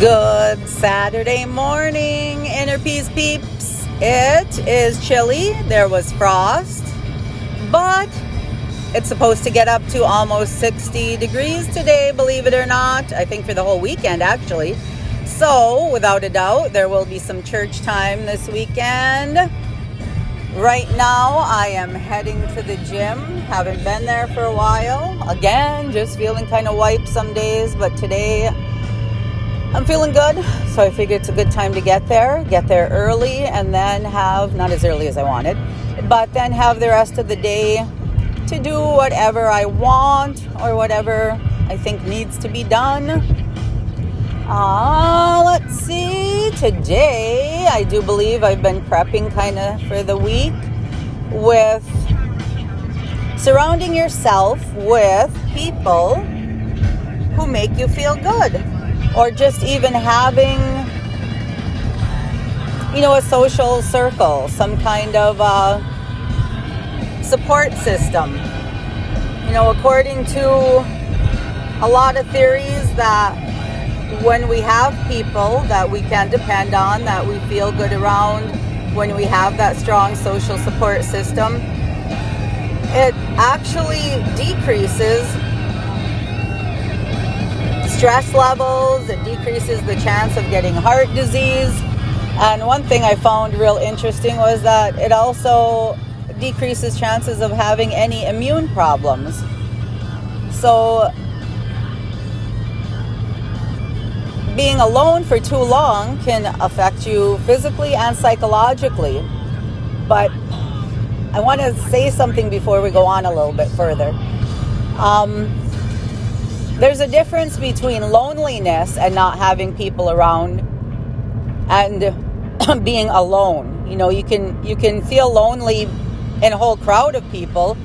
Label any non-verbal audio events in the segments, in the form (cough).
Good Saturday morning, Inner Peace peeps. It is chilly. There was frost, but it's supposed to get up to almost 60 degrees today, believe it or not. I think for the whole weekend, actually. So, without a doubt, there will be some church time this weekend. Right now, I am heading to the gym. Haven't been there for a while. Again, just feeling kind of wiped some days, but today I'm feeling good, so I figured it's a good time to get there. Get there early and then have, not as early as I wanted, but then have the rest of the day to do whatever I want or whatever I think needs to be done. Uh, let's see. Today, I do believe I've been prepping kind of for the week with surrounding yourself with people who make you feel good or just even having you know a social circle some kind of support system. You know according to a lot of theories that when we have people that we can depend on that we feel good around when we have that strong social support system it actually decreases stress levels, it decreases the chance of getting heart disease. And one thing I found real interesting was that it also decreases chances of having any immune problems. So being alone for too long can affect you physically and psychologically. But I want to say something before we go on a little bit further. Um, there's a difference between loneliness and not having people around and (clears throat) being alone. You know, you can you can feel lonely in a whole crowd of people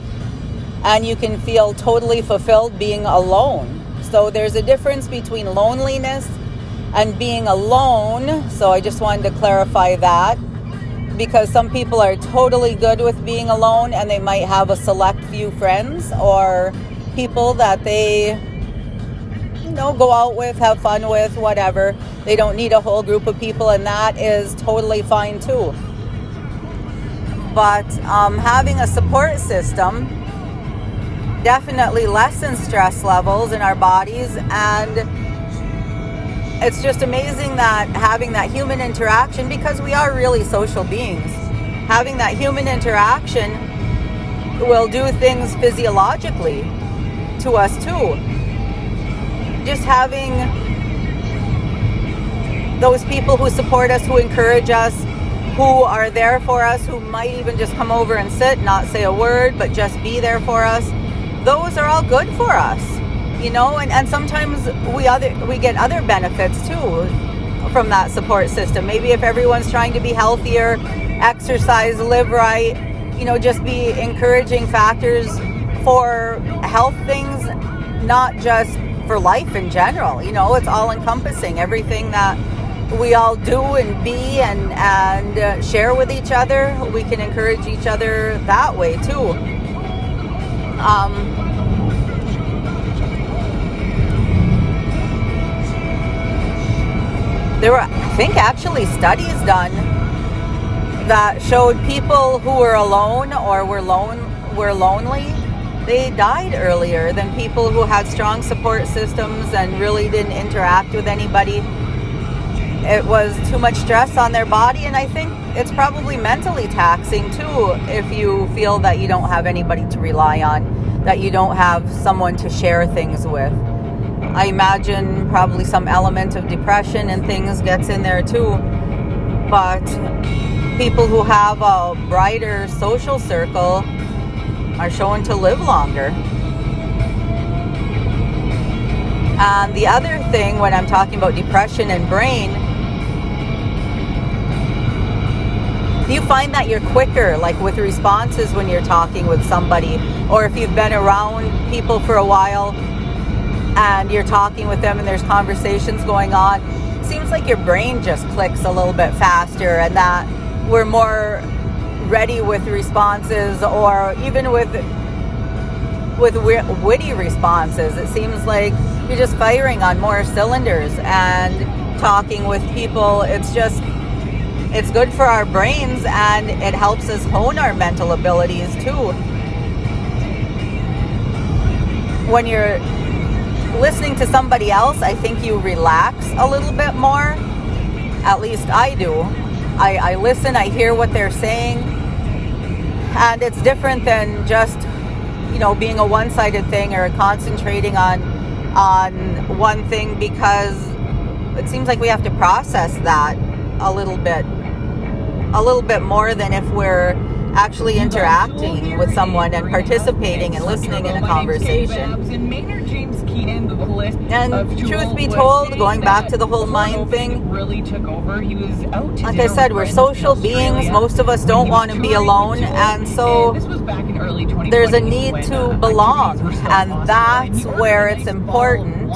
and you can feel totally fulfilled being alone. So there's a difference between loneliness and being alone. So I just wanted to clarify that because some people are totally good with being alone and they might have a select few friends or people that they know, go out with, have fun with, whatever. They don't need a whole group of people, and that is totally fine too. But um, having a support system definitely lessens stress levels in our bodies, and it's just amazing that having that human interaction, because we are really social beings, having that human interaction will do things physiologically to us too just having those people who support us, who encourage us, who are there for us, who might even just come over and sit, not say a word, but just be there for us. Those are all good for us, you know. And, and sometimes we other we get other benefits too from that support system. Maybe if everyone's trying to be healthier, exercise, live right, you know, just be encouraging factors for health things, not just for life in general. You know, it's all encompassing. Everything that we all do and be and and uh, share with each other, we can encourage each other that way too. Um, there were, I think, actually studies done that showed people who were alone or were lone were lonely they died earlier than people who had strong support systems and really didn't interact with anybody. It was too much stress on their body, and I think it's probably mentally taxing too if you feel that you don't have anybody to rely on, that you don't have someone to share things with. I imagine probably some element of depression and things gets in there too. But people who have a brighter social circle are shown to live longer. And the other thing when I'm talking about depression and brain, you find that you're quicker, like with responses when you're talking with somebody, or if you've been around people for a while and you're talking with them and there's conversations going on, seems like your brain just clicks a little bit faster and that we're more ready with responses or even with with witty responses. It seems like you're just firing on more cylinders and talking with people. It's just, it's good for our brains and it helps us hone our mental abilities too. When you're listening to somebody else, I think you relax a little bit more. At least I do. I, I listen, I hear what they're saying, and it's different than just, you know, being a one-sided thing or concentrating on on one thing because it seems like we have to process that a little bit a little bit more than if we're actually interacting with someone and participating and listening in a conversation. And truth be told, going back to the whole mind thing, really took over. He was out like I said, we're social beings. Most of us don't want to be alone, and so there's a need to belong, and that's where it's important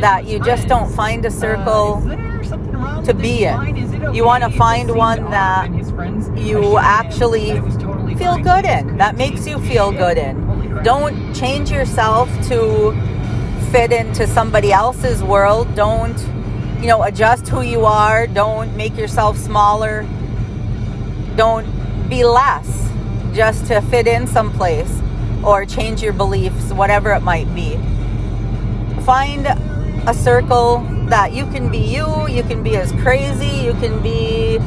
that you just don't find a circle to be in. You want to find one that you actually feel good in, that makes you feel good in. Don't change yourself to fit into somebody else's world. Don't, you know, adjust who you are. Don't make yourself smaller. Don't be less just to fit in someplace or change your beliefs, whatever it might be. Find a circle that you can be you, you can be as crazy, you can be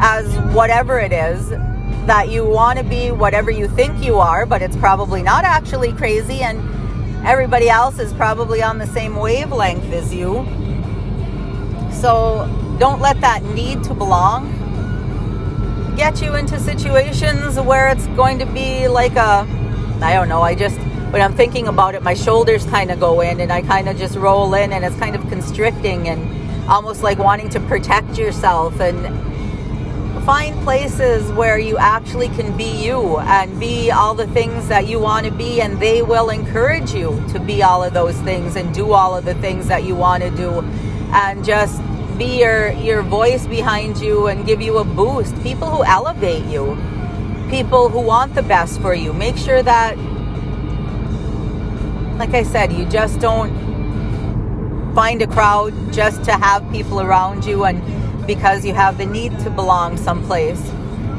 as whatever it is that you want to be, whatever you think you are, but it's probably not actually crazy, and everybody else is probably on the same wavelength as you. So don't let that need to belong get you into situations where it's going to be like a, I don't know, I just, when I'm thinking about it, my shoulders kind of go in and I kind of just roll in and it's kind of constricting and almost like wanting to protect yourself and find places where you actually can be you and be all the things that you want to be and they will encourage you to be all of those things and do all of the things that you want to do. And just be your your voice behind you and give you a boost. People who elevate you people who want the best for you make sure that like i said you just don't find a crowd just to have people around you and because you have the need to belong someplace.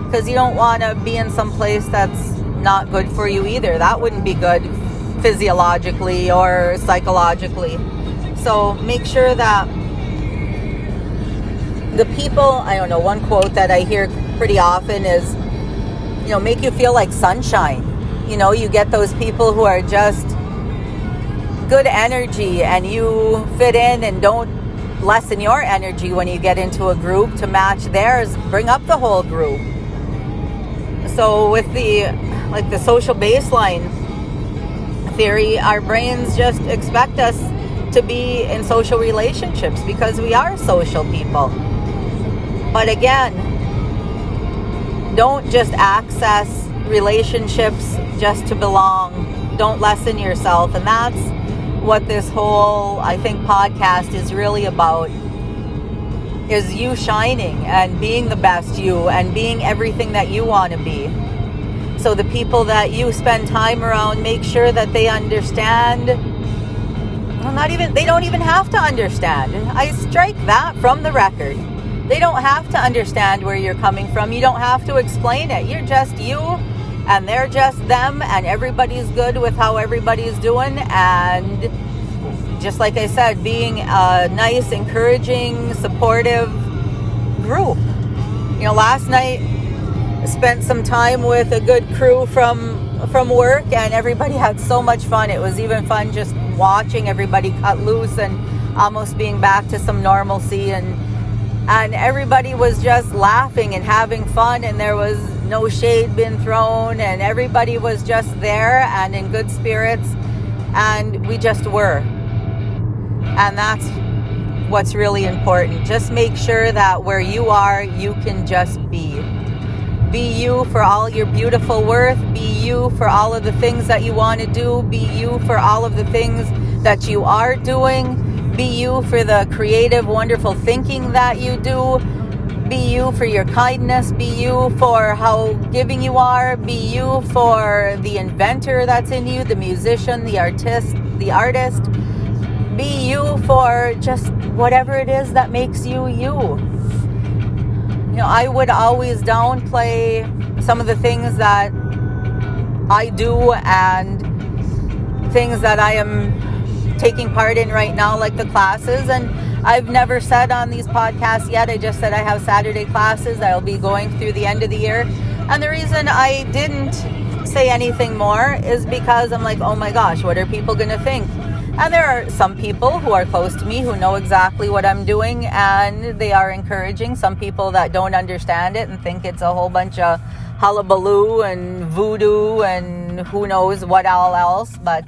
Because you don't want to be in some place that's not good for you either. That wouldn't be good physiologically or psychologically. So make sure that the people, I don't know, one quote that I hear pretty often is, you know, make you feel like sunshine. You know, you get those people who are just good energy and you fit in and don't lessen your energy when you get into a group to match theirs, bring up the whole group. So with the like the social baseline theory, our brains just expect us to be in social relationships because we are social people. But again, don't just access relationships just to belong. Don't lessen yourself. And that's what this whole, I think, podcast is really about is you shining and being the best you and being everything that you want to be. So the people that you spend time around, make sure that they understand. Well, not even, they don't even have to understand. I strike that from the record. They don't have to understand where you're coming from. You don't have to explain it. You're just you and they're just them and everybody's good with how everybody's doing and just like I said, being a nice, encouraging, supportive group. You know, last night I spent some time with a good crew from from work and everybody had so much fun. It was even fun just watching everybody cut loose and almost being back to some normalcy and and everybody was just laughing and having fun and there was no shade being thrown and everybody was just there and in good spirits and we just were and that's what's really important just make sure that where you are you can just be be you for all your beautiful worth be you for all of the things that you want to do be you for all of the things that you are doing be you for the creative, wonderful thinking that you do. Be you for your kindness. Be you for how giving you are. Be you for the inventor that's in you, the musician, the artist, the artist. Be you for just whatever it is that makes you you. You know, I would always downplay some of the things that I do and things that I am taking part in right now, like the classes. And I've never said on these podcasts yet, I just said I have Saturday classes I'll be going through the end of the year. And the reason I didn't say anything more is because I'm like, oh my gosh, what are people going to think? And there are some people who are close to me who know exactly what I'm doing and they are encouraging. Some people that don't understand it and think it's a whole bunch of hullabaloo and voodoo and who knows what all else. But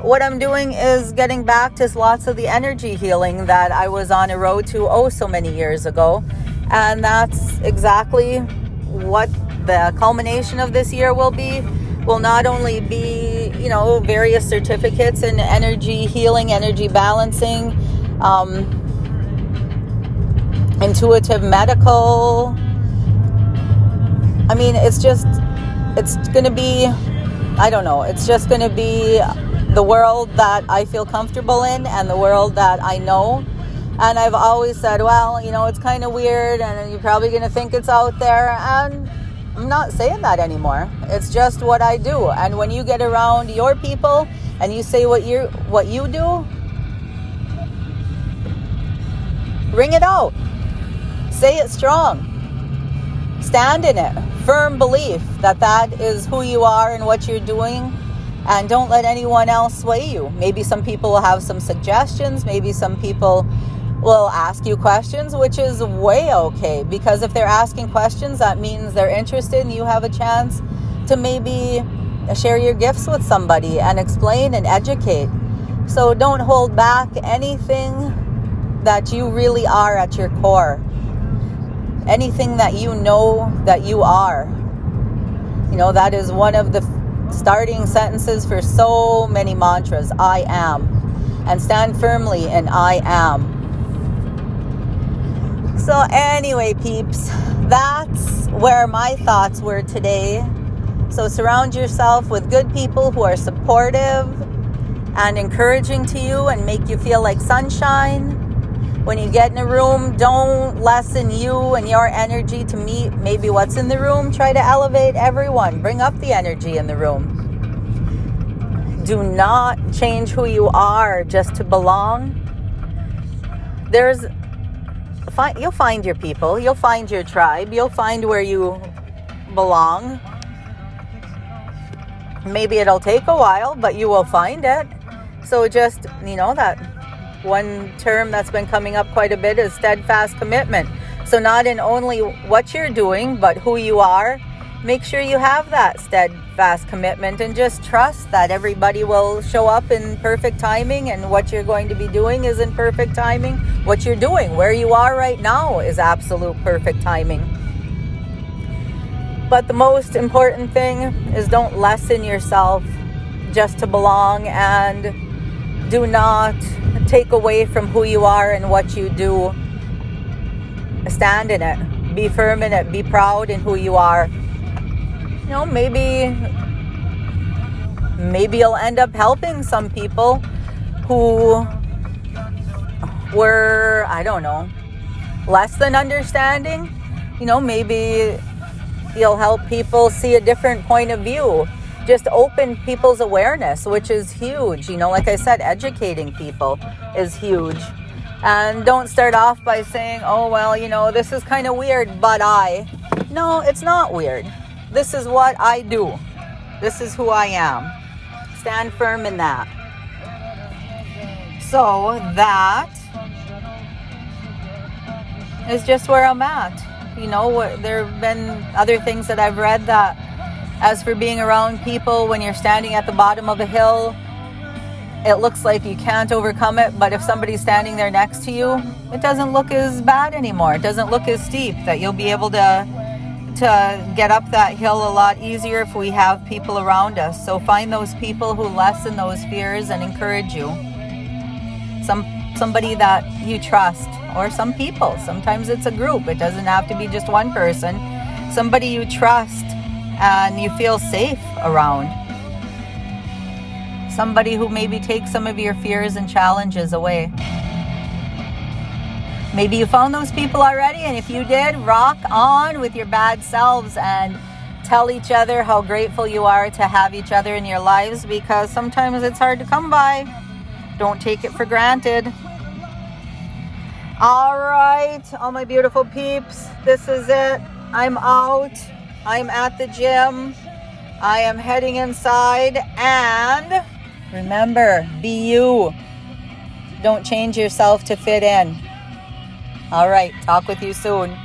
what I'm doing is getting back to lots of the energy healing that I was on a road to oh so many years ago. And that's exactly what the culmination of this year will be will not only be, you know, various certificates in energy healing, energy balancing, um, intuitive medical. I mean, it's just, it's going to be, I don't know, it's just going to be the world that I feel comfortable in and the world that I know. And I've always said, well, you know, it's kind of weird and you're probably going to think it's out there. And I'm not saying that anymore. It's just what I do. And when you get around your people and you say what you what you do, ring it out. Say it strong. Stand in it. Firm belief that that is who you are and what you're doing. And don't let anyone else sway you. Maybe some people will have some suggestions. Maybe some people will ask you questions, which is way okay because if they're asking questions, that means they're interested and you have a chance to maybe share your gifts with somebody and explain and educate. So don't hold back anything that you really are at your core, anything that you know that you are. You know, that is one of the starting sentences for so many mantras I am. And stand firmly in I am. So, anyway, peeps, that's where my thoughts were today. So, surround yourself with good people who are supportive and encouraging to you and make you feel like sunshine. When you get in a room, don't lessen you and your energy to meet maybe what's in the room. Try to elevate everyone, bring up the energy in the room. Do not change who you are just to belong. There's find you'll find your people, you'll find your tribe, you'll find where you belong. Maybe it'll take a while, but you will find it. So just, you know, that one term that's been coming up quite a bit is steadfast commitment. So not in only what you're doing, but who you are make sure you have that steadfast commitment and just trust that everybody will show up in perfect timing and what you're going to be doing is in perfect timing. What you're doing, where you are right now, is absolute perfect timing. But the most important thing is don't lessen yourself just to belong and do not take away from who you are and what you do. Stand in it. Be firm in it. Be proud in who you are you know, maybe maybe you'll end up helping some people who were, I don't know, less than understanding. You know, maybe you'll help people see a different point of view. Just open people's awareness, which is huge. You know, like I said, educating people is huge. And don't start off by saying, oh, well, you know, this is kind of weird, but I. No, it's not weird. This is what I do. This is who I am. Stand firm in that. So that is just where I'm at. You know, there have been other things that I've read that, as for being around people when you're standing at the bottom of a hill, it looks like you can't overcome it, but if somebody's standing there next to you, it doesn't look as bad anymore. It doesn't look as steep that you'll be able to to get up that hill a lot easier if we have people around us. So find those people who lessen those fears and encourage you. Some somebody that you trust or some people. Sometimes it's a group. It doesn't have to be just one person. Somebody you trust and you feel safe around. Somebody who maybe takes some of your fears and challenges away. Maybe you found those people already, and if you did, rock on with your bad selves and tell each other how grateful you are to have each other in your lives because sometimes it's hard to come by. Don't take it for granted. All right, all my beautiful peeps, this is it. I'm out. I'm at the gym. I am heading inside. And remember, be you. Don't change yourself to fit in. All right, talk with you soon.